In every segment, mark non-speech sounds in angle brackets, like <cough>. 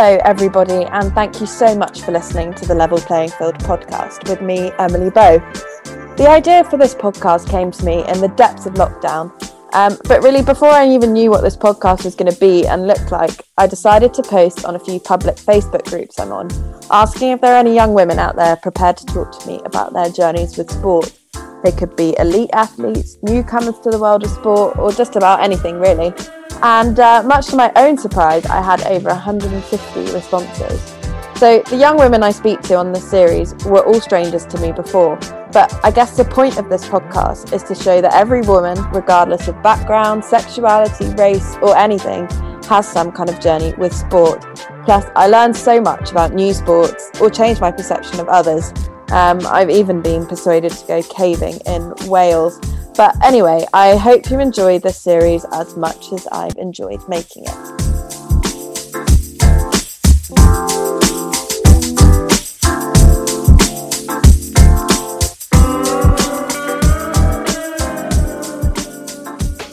Hello, everybody, and thank you so much for listening to the Level Playing Field podcast with me, Emily Bow. The idea for this podcast came to me in the depths of lockdown, um, but really before I even knew what this podcast was going to be and look like, I decided to post on a few public Facebook groups I'm on, asking if there are any young women out there prepared to talk to me about their journeys with sport. They could be elite athletes, newcomers to the world of sport, or just about anything really. And uh, much to my own surprise, I had over 150 responses. So the young women I speak to on this series were all strangers to me before. But I guess the point of this podcast is to show that every woman, regardless of background, sexuality, race, or anything, has some kind of journey with sport. Plus, I learned so much about new sports or changed my perception of others. Um, I've even been persuaded to go caving in Wales but anyway, I hope you enjoyed this series as much as I've enjoyed making it.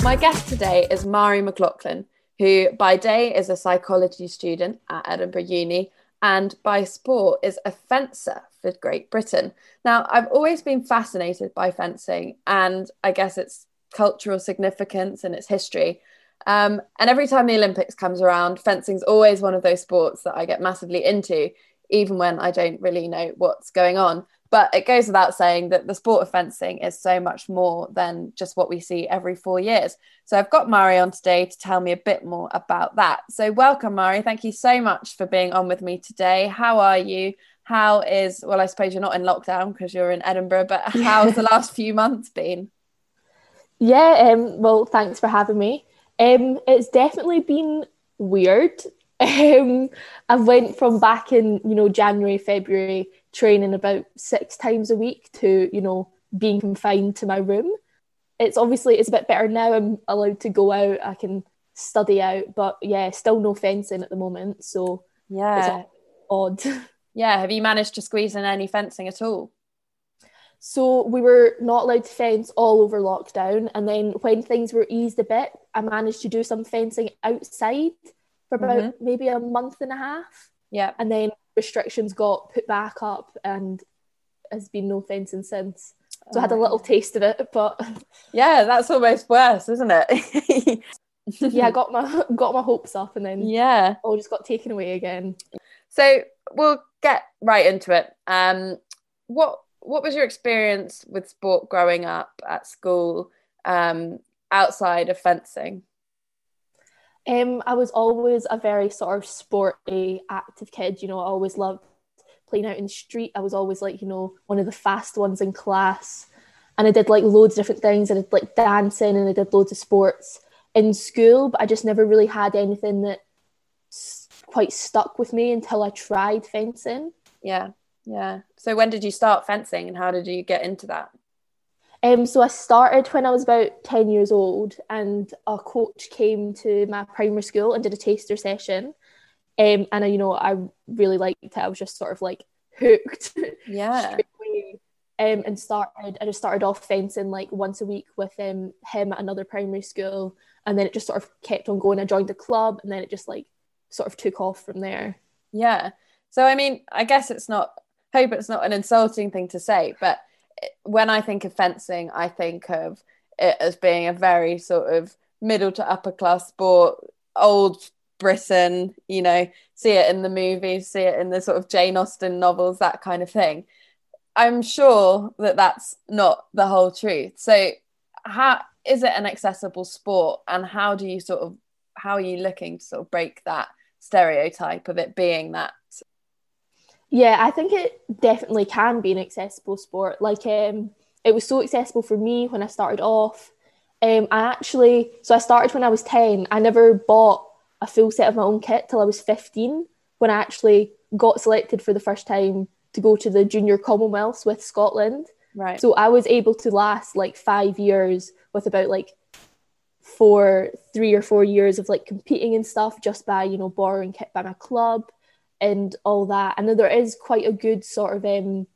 My guest today is Mhairi McLaughlin, who by day is a psychology student at Edinburgh Uni and by sport is a fencer for Great Britain. Now, I've always been fascinated by fencing and I guess its cultural significance and its history. Um, and every time the Olympics comes around, fencing's always one of those sports that I get massively into, even when I don't really know what's going on. But it goes without saying that the sport of fencing is so much more than just what we see every four years. So I've got Mhairi on today to tell me a bit more about that. So welcome, Mhairi. Thank you so much for being on with me today. How are you? How is, well, I suppose you're not in lockdown because you're in Edinburgh, but <laughs> how's the last few months been? Yeah, um, well, thanks for having me. Um, it's definitely been weird. <laughs> Um, I went from back in, you know, January, February training about six times a week to you know being confined to my room it's obviously it's a bit better now i'm allowed to go out i can study out but yeah still no fencing at the moment so yeah odd <laughs> yeah have you managed to squeeze in any fencing at all so we were not allowed to fence all over lockdown and then when things were eased a bit i managed to do some fencing outside for about mm-hmm. maybe a month and a half yeah and then restrictions got put back up and has been no fencing since. So I had a little taste of it, but <laughs> yeah, that's almost worse, isn't it? yeah, I <laughs> got my got my hopes up, and then yeah, all just got taken away again. So we'll get right into it. Um, what what was your experience with sport growing up at school, um, outside of fencing? Um, I was always a very sort of sporty, active kid. You know, I always loved playing out in the street. I was always like, you know, one of the fast ones in class. And I did like loads of different things. I did like dancing and I did loads of sports in school, but I just never really had anything that quite stuck with me until I tried fencing. Yeah, yeah. So when did you start fencing and how did you get into that? Um, so I started when I was about 10 years old, and a coach came to my primary school and did a taster session. Um, and I, you know, I really liked it. I was just sort of like hooked. <laughs> Yeah. um, and started, I just started off fencing like once a week with um, him at another primary school. And then it just sort of kept on going. I joined the club and then it just like sort of took off from there. Yeah. So, I mean, I guess it's not, hope it's not an insulting thing to say, but when I think of fencing, I think of it as being a very sort of middle to upper class sport, old Britain, you know, see it in the movies, see it in the sort of Jane Austen novels, that kind of thing. I'm sure that that's not the whole truth. So, how is it an accessible sport, and how do you sort of how are you looking to sort of break that stereotype of it being that yeah, I think it definitely can be an accessible sport. Like, um, it was so accessible for me when I started off. Um, I actually, so I started when I was 10. I never bought a full set of my own kit till I was 15 when I actually got selected for the first time to go to the Junior Commonwealths with Scotland. Right. So I was able to last like five years with about like four, three or four years of like competing and stuff just by, you know, borrowing kit by my club and all that. And there is quite a good sort of um,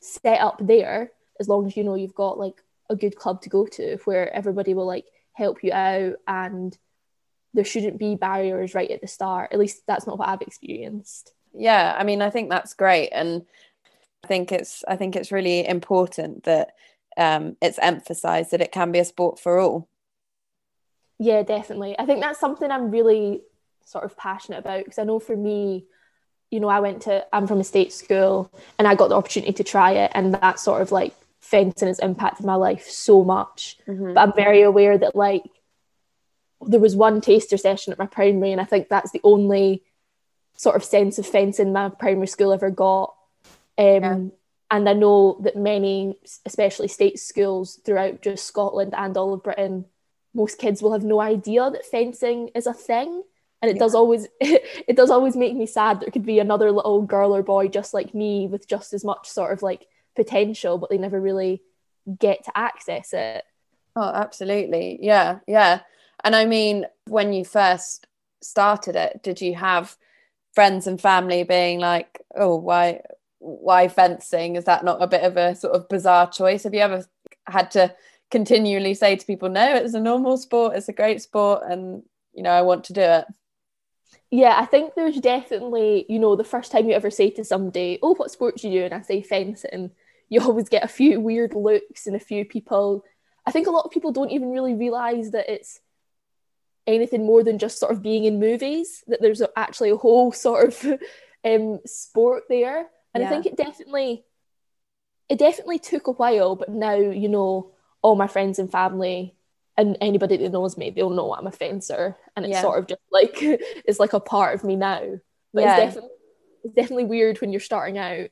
setup there, as long as you know you've got like a good club to go to where everybody will like help you out and there shouldn't be barriers right at the start. At least that's not what I've experienced. Yeah, I mean, I think that's great, and I think it's I think it's really important that um, it's emphasised that it can be a sport for all. Yeah, definitely. I think that's something I'm really sort of passionate about because I know for me, you know, I went to I'm from a state school and I got the opportunity to try it, and that sort of like fencing has impacted my life so much. Mm-hmm. But I'm very aware that like there was one taster session at my primary, and I think that's the only sort of sense of fencing my primary school ever got. Um, yeah. And I know that many, especially state schools throughout just Scotland and all of Britain, most kids will have no idea that fencing is a thing. And it yeah. does always <laughs> it does always make me sad there could be another little girl or boy just like me with just as much sort of like potential, but they never really get to access it. Oh, absolutely. Yeah, yeah. And I mean, when you first started it, did you have friends and family being like, "Oh, why, why fencing? Is that not a bit of a sort of bizarre choice?" Have you ever had to continually say to people, "No, it's a normal sport. It's a great sport, and you know, I want to do it." Yeah, I think there's definitely, you know, the first time you ever say to somebody, "Oh, what sport do you do?" and I say fencing, <laughs> you always get a few weird looks and a few people. I think a lot of people don't even really realize that it's anything more than just sort of being in movies, that there's actually a whole <laughs> sort of um, sport there. And yeah. I think it definitely, it definitely took a while, but now, you know, all my friends and family and anybody that knows me, they'll know I'm a fencer. And it's yeah. sort of just like, <laughs> it's like a part of me now. But yeah. it's definitely, it's definitely weird when you're starting out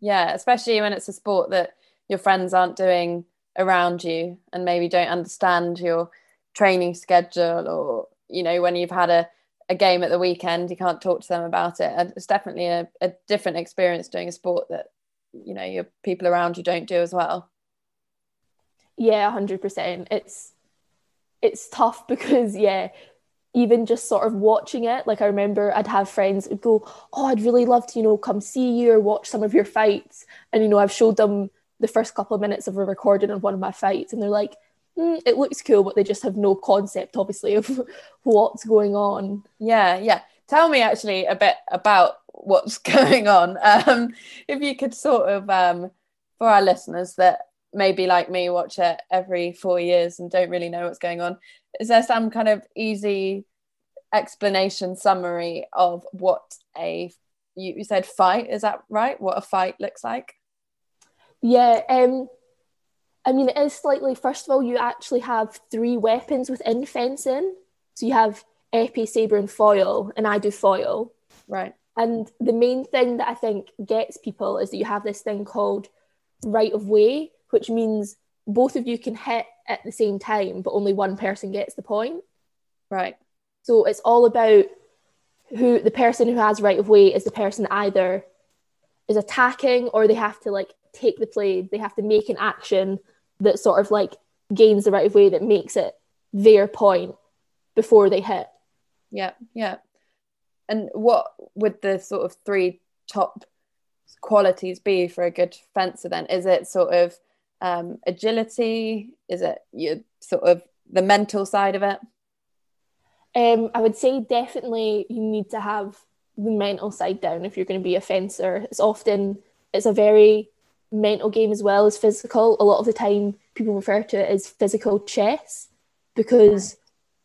yeah especially when it's a sport that your friends aren't doing around you and maybe don't understand your training schedule or you know when you've had a, a game at the weekend you can't talk to them about it and it's definitely a, a different experience doing a sport that you know your people around you don't do as well yeah 100% it's it's tough because yeah even just sort of watching it, like I remember I'd have friends would go, Oh, I'd really love to, you know, come see you or watch some of your fights. And, you know, I've showed them the first couple of minutes of a recording of one of my fights, and they're like, mm, It looks cool, but they just have no concept, obviously, <laughs> of what's going on. Yeah, yeah. Tell me actually a bit about what's <laughs> going on. Um, if you could sort of, um, for our listeners that maybe like me watch it every four years and don't really know what's going on. Is there some kind of easy explanation summary of what a you, you said fight is that right? What a fight looks like? Yeah um i mean it is slightly first of all you actually have three weapons within fencing. So you have épée saber and foil and i do foil. Right. And the main thing that i think gets people is that you have this thing called right of way which means both of you can hit at the same time, but only one person gets the point. Right. So it's all about who the person who has right of way is the person either is attacking or they have to like take the play, they have to make an action that sort of like gains the right of way that makes it their point before they hit. Yeah, yeah. And what would the sort of three top qualities be for a good fencer then? Is it sort of um, agility? Is it you sort of the mental side of it? Um, I would say definitely you need to have the mental side down if you're going to be a fencer. It's often it's a very mental game as well as physical. A lot of the time, people refer to it as physical chess because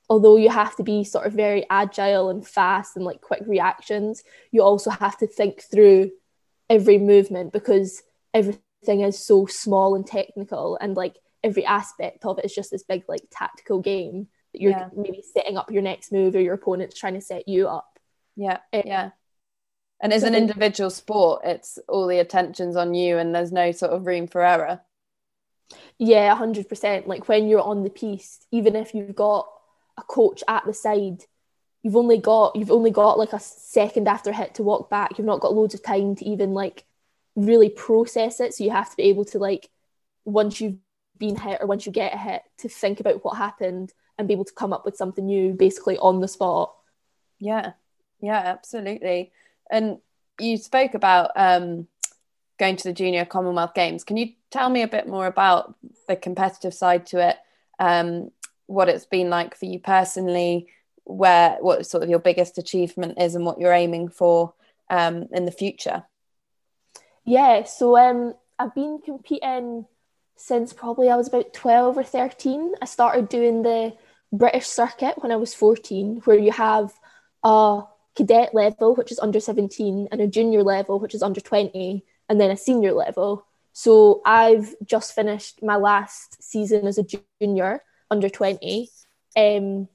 although you have to be sort of very agile and fast and like quick reactions, you also have to think through every movement because every thing is so small and technical and like every aspect of it is just this big like tactical game that you're yeah. maybe setting up your next move or your opponent's trying to set you up. Yeah um, yeah. And as an individual sport it's all the attention's on you and there's no sort of room for error. Yeah 100% like when you're on the piece even if you've got a coach at the side you've only got you've only got like a second after hit to walk back. You've not got loads of time to even like really process it. So you have to be able to like once you've been hit or once you get hit to think about what happened and be able to come up with something new basically on the spot. Yeah. Yeah, absolutely. And you spoke about um going to the junior Commonwealth Games. Can you tell me a bit more about the competitive side to it? Um, what it's been like for you personally, where what sort of your biggest achievement is and what you're aiming for um, in the future? Yeah, so um, I've been competing since probably I was about 12 or 13. I started doing the British circuit when I was 14, where you have a cadet level, which is under 17, and a junior level, which is under 20, and then a senior level. So I've just finished my last season as a junior under 20. Um,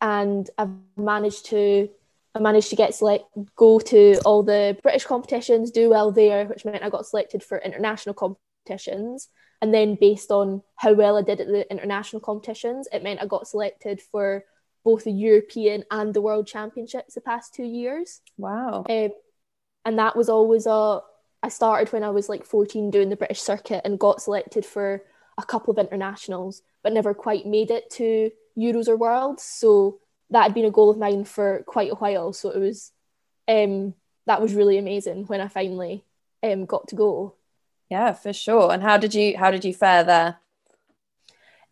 and I've managed to I managed to get select go to all the British competitions, do well there, which meant I got selected for international competitions. And then based on how well I did at the international competitions, it meant I got selected for both the European and the World Championships the past two years. Wow. Um, and that was always a I started when I was like 14 doing the British circuit and got selected for a couple of internationals, but never quite made it to Euros or Worlds. So that had been a goal of mine for quite a while. So it was um, that was really amazing when I finally um, got to go. Yeah, for sure. And how did you how did you fare there?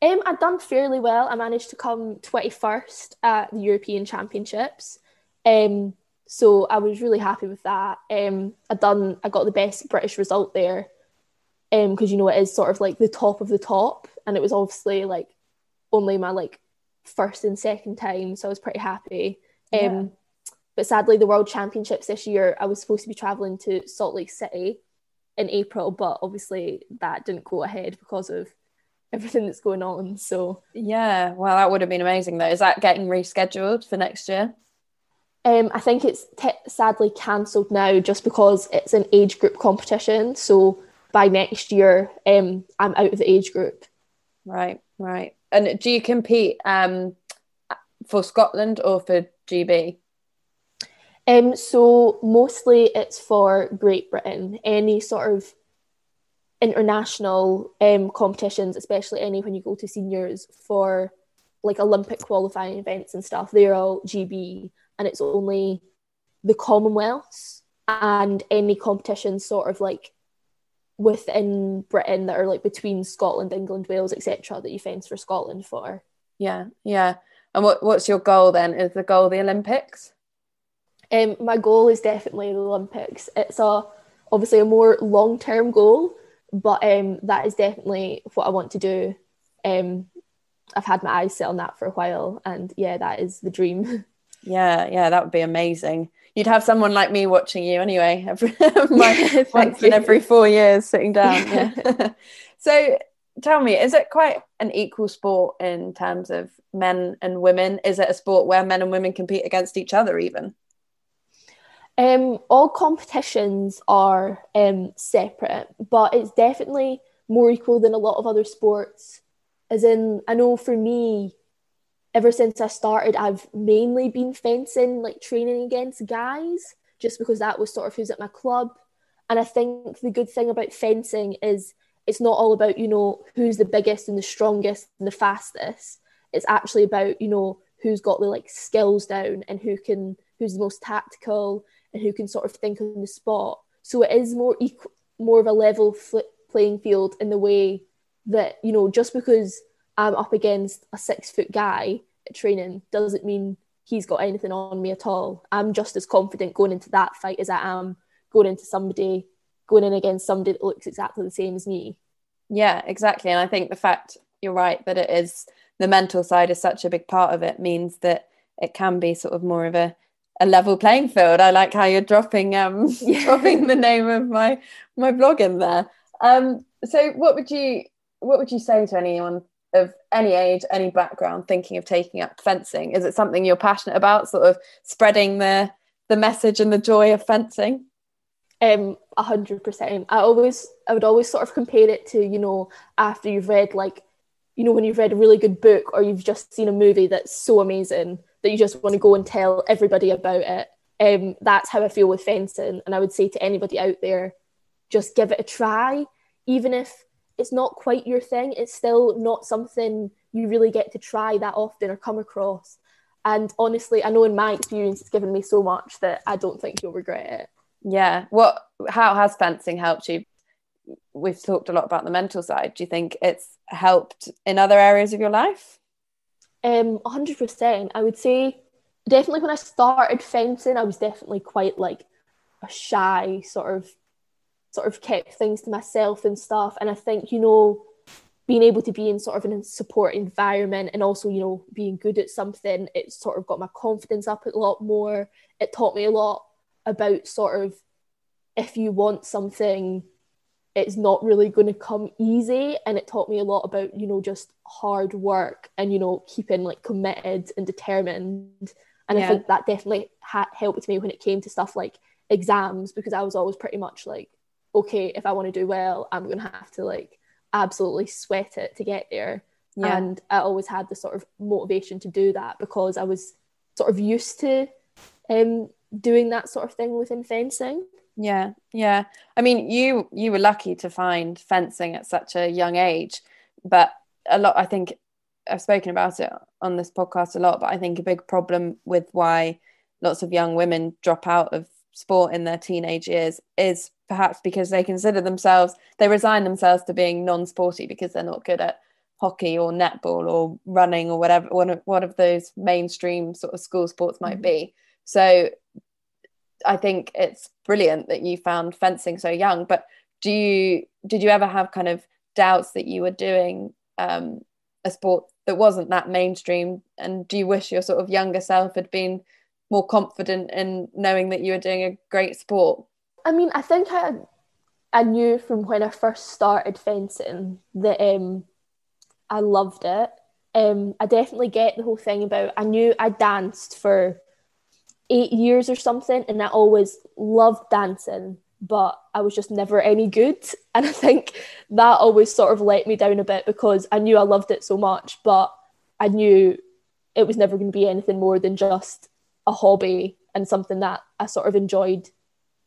Um, I'd done fairly well. I managed to come 21st at the European Championships. Um, so I was really happy with that. Um, I done, I got the best British result there, um, because you know it is sort of like the top of the top, and it was obviously like only my like first and second time, so I was pretty happy. Um, yeah. but sadly, the World Championships this year, I was supposed to be traveling to Salt Lake City in April, but obviously that didn't go ahead because of <laughs> everything that's going on. So yeah, well, that would have been amazing though. Is that getting rescheduled for next year? Um, I think it's t- sadly cancelled now just because it's an age group competition. So by next year, um, I'm out of the age group. Right, right. And do you compete um, for Scotland or for GB? Um, so mostly it's for Great Britain. Any sort of international um, competitions, especially any when you go to seniors for like Olympic qualifying events and stuff, they're all GB and it's only the Commonwealths and any competitions sort of like within Britain that are like between Scotland, England, Wales, etc. that you fence for Scotland for. Yeah, yeah. And what what's your goal then? Is the goal the Olympics? Um, my goal is definitely the Olympics. It's a obviously a more long term goal, but um, that is definitely what I want to do. Um, I've had my eyes set on that for a while, and yeah, that is the dream. <laughs> Yeah, yeah, that would be amazing. You'd have someone like me watching you anyway, every, <laughs> my, once in every four years sitting down. Yeah. <laughs> <laughs> so tell me, is it quite an equal sport in terms of men and women? Is it a sport where men and women compete against each other even? Um, all competitions are um, separate, but it's definitely more equal than a lot of other sports. As in, I know for me, ever since I started, I've mainly been fencing, like training against guys, just because that was sort of who's at my club. And I think the good thing about fencing is it's not all about, you know, who's the biggest and the strongest and the fastest. It's actually about, you know, who's got the like skills down and who can, who's the most tactical and who can sort of think on the spot. So it is more equal, more of a level flip playing field in the way that, you know, just because I'm up against a six foot guy at training doesn't mean he's got anything on me at all. I'm just as confident going into that fight as I am going into somebody going in against somebody that looks exactly the same as me. Yeah, exactly. And I think the fact you're right that it is the mental side is such a big part of it means that it can be sort of more of a, a level playing field. I like how you're dropping um <laughs> yeah. dropping the name of my my blog in there. Um so what would you what would you say to anyone of any age, any background, thinking of taking up fencing? Is it something you're passionate about, sort of spreading the the message and the joy of fencing? Um, a hundred percent. I always, I would always sort of compare it to, you know, after you've read like, you know, when you've read a really good book or you've just seen a movie that's so amazing that you just want to go and tell everybody about it. Um, that's how I feel with fencing, and I would say to anybody out there, just give it a try, even if it's not quite your thing. It's still not something you really get to try that often or come across. And honestly, I know in my experience, it's given me so much that I don't think you'll regret it. Yeah. What? How has fencing helped you? We've talked a lot about the mental side. Do you think it's helped in other areas of your life? Um, 100%. I would say definitely when I started fencing, I was definitely quite like a shy sort of sort of kept things to myself and stuff. And I think, you know, being able to be in sort of a support environment and also, you know, being good at something, it sort of got my confidence up a lot more. It taught me a lot about sort of if you want something, it's not really going to come easy. And it taught me a lot about, you know, just hard work and, you know, keeping like committed and determined. And yeah. I think that definitely ha- helped me when it came to stuff like exams because I was always pretty much like, okay, if I want to do well, I'm going to have to like absolutely sweat it to get there. Yeah. And I always had the sort of motivation to do that because I was sort of used to um, doing that sort of thing within fencing. Yeah, yeah. I mean, you you were lucky to find fencing at such a young age, but a lot. I think I've spoken about it on this podcast a lot, but I think a big problem with why lots of young women drop out of sport in their teenage years is perhaps because they consider themselves they resign themselves to being non-sporty because they're not good at hockey or netball or running or whatever one of one of those mainstream sort of school sports might mm-hmm. be so i think it's brilliant that you found fencing so young but do you did you ever have kind of doubts that you were doing um, a sport that wasn't that mainstream and do you wish your sort of younger self had been more confident in knowing that you were doing a great sport? I mean, I think I I knew from when I first started fencing that um, I loved it. Um, I definitely get the whole thing about. I knew I danced for eight years or something, and I always loved dancing, but I was just never any good. <laughs> And I think that always sort of let me down a bit because I knew I loved it so much, but I knew it was never going to be anything more than just a hobby and something that I sort of enjoyed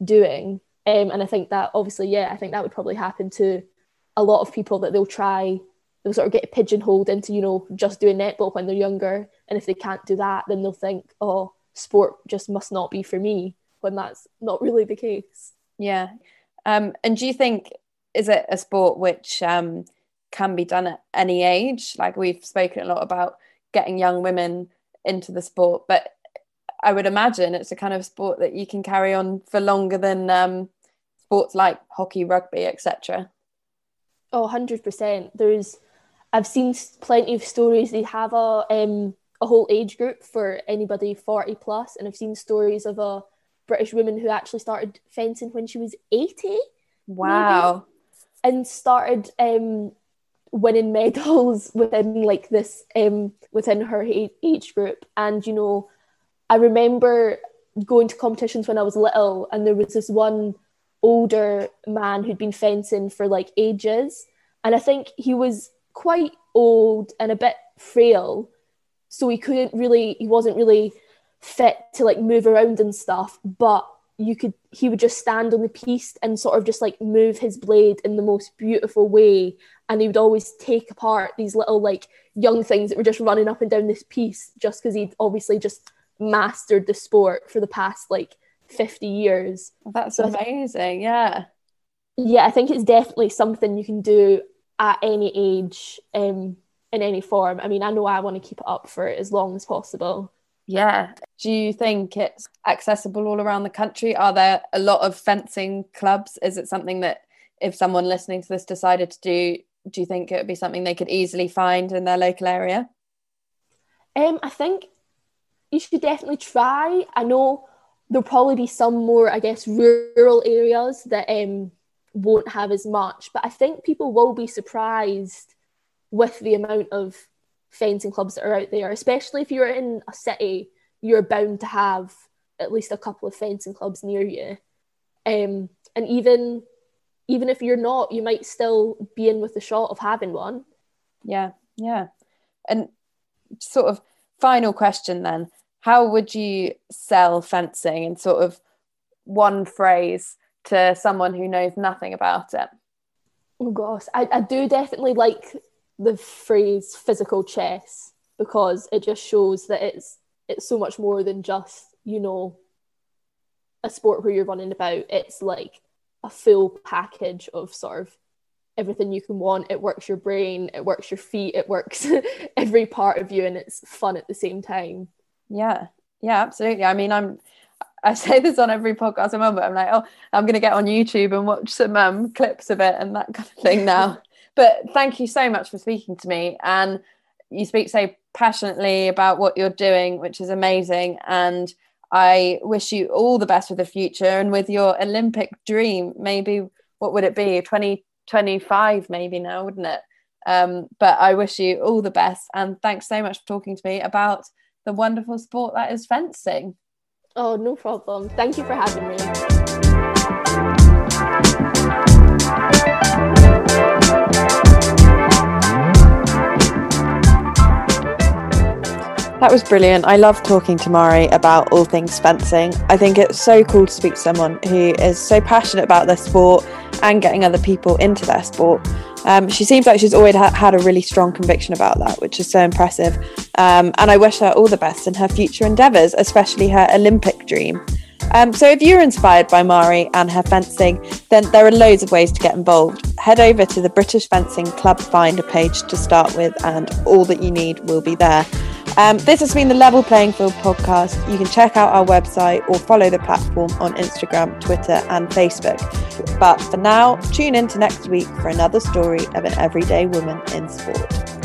doing. Um, and I think that obviously, yeah, I think that would probably happen to a lot of people that they'll try, they'll sort of get pigeonholed into, you know, just doing netball when they're younger. And if they can't do that, then they'll think, oh, sport just must not be for me, when that's not really the case. Yeah. Um, and do you think, is it a sport which um, can be done at any age? Like we've spoken a lot about getting young women into the sport, but I would imagine it's a kind of sport that you can carry on for longer than um, sports like hockey, rugby, etc. Oh, 100%. There's, I've seen plenty of stories. They have a um, a whole age group for anybody 40 plus, and I've seen stories of a British woman who actually started fencing when she was 80. Wow. Maybe, and started um, winning medals <laughs> within like this um, within her age group, and you know I remember going to competitions when I was little, and there was this one older man who'd been fencing for like ages. And I think he was quite old and a bit frail. So he couldn't really, he wasn't really fit to like move around and stuff. But you could, he would just stand on the piece and sort of just like move his blade in the most beautiful way. And he would always take apart these little like young things that were just running up and down this piece just because he'd obviously just mastered the sport for the past like 50 years. That's so amazing. Yeah. Yeah, I think it's definitely something you can do at any age um, in any form. I mean, I know I want to keep it up for as long as possible. Yeah. Do you think it's accessible all around the country? Are there a lot of fencing clubs? Is it something that if someone listening to this decided to do, do you think it would be something they could easily find in their local area? Um, I think you should definitely try. I know there'll probably be some more, I guess, rural areas that um, won't have as much, but I think people will be surprised with the amount of fencing clubs that are out there, especially if you're in a city, you're bound to have at least a couple of fencing clubs near you. Um, and even even if you're not, you might still be in with the shot of having one. Yeah, yeah. And sort of final question then how would you sell fencing in sort of one phrase to someone who knows nothing about it? Oh gosh, I, I do definitely like the phrase physical chess because it just shows that it's it's so much more than just, you know, a sport where you're running about. It's like a full package of sort of everything you can want. It works your brain, it works your feet, it works <laughs> every part of you, and it's fun at the same time. Yeah, yeah, absolutely. I mean, I'm. I say this on every podcast I'm on, but I'm like, oh, I'm going to get on YouTube and watch some um, clips of it and that kind of thing now. <laughs> but thank you so much for speaking to me, and you speak so passionately about what you're doing, which is amazing. And I wish you all the best for the future and with your Olympic dream. Maybe what would it be? 2025, maybe now, wouldn't it? Um, but I wish you all the best. And thanks so much for talking to me about the wonderful sport that is fencing. Oh, no problem. Thank you for having me. That was brilliant. I love talking to Mhairi about all things fencing. I think it's so cool to speak to someone who is so passionate about their sport and getting other people into their sport. Um, she seems like she's always ha- had a really strong conviction about that, which is so impressive. Um, and I wish her all the best in her future endeavours, especially her Olympic dream. Um, so, if you're inspired by Mhairi and her fencing, then there are loads of ways to get involved. Head over to the British Fencing Club Finder page to start with, and all that you need will be there. Um, this has been the Level Playing Field podcast. You can check out our website or follow the platform on Instagram, Twitter, and Facebook. But for now, tune in to next week for another story of an everyday woman in sport.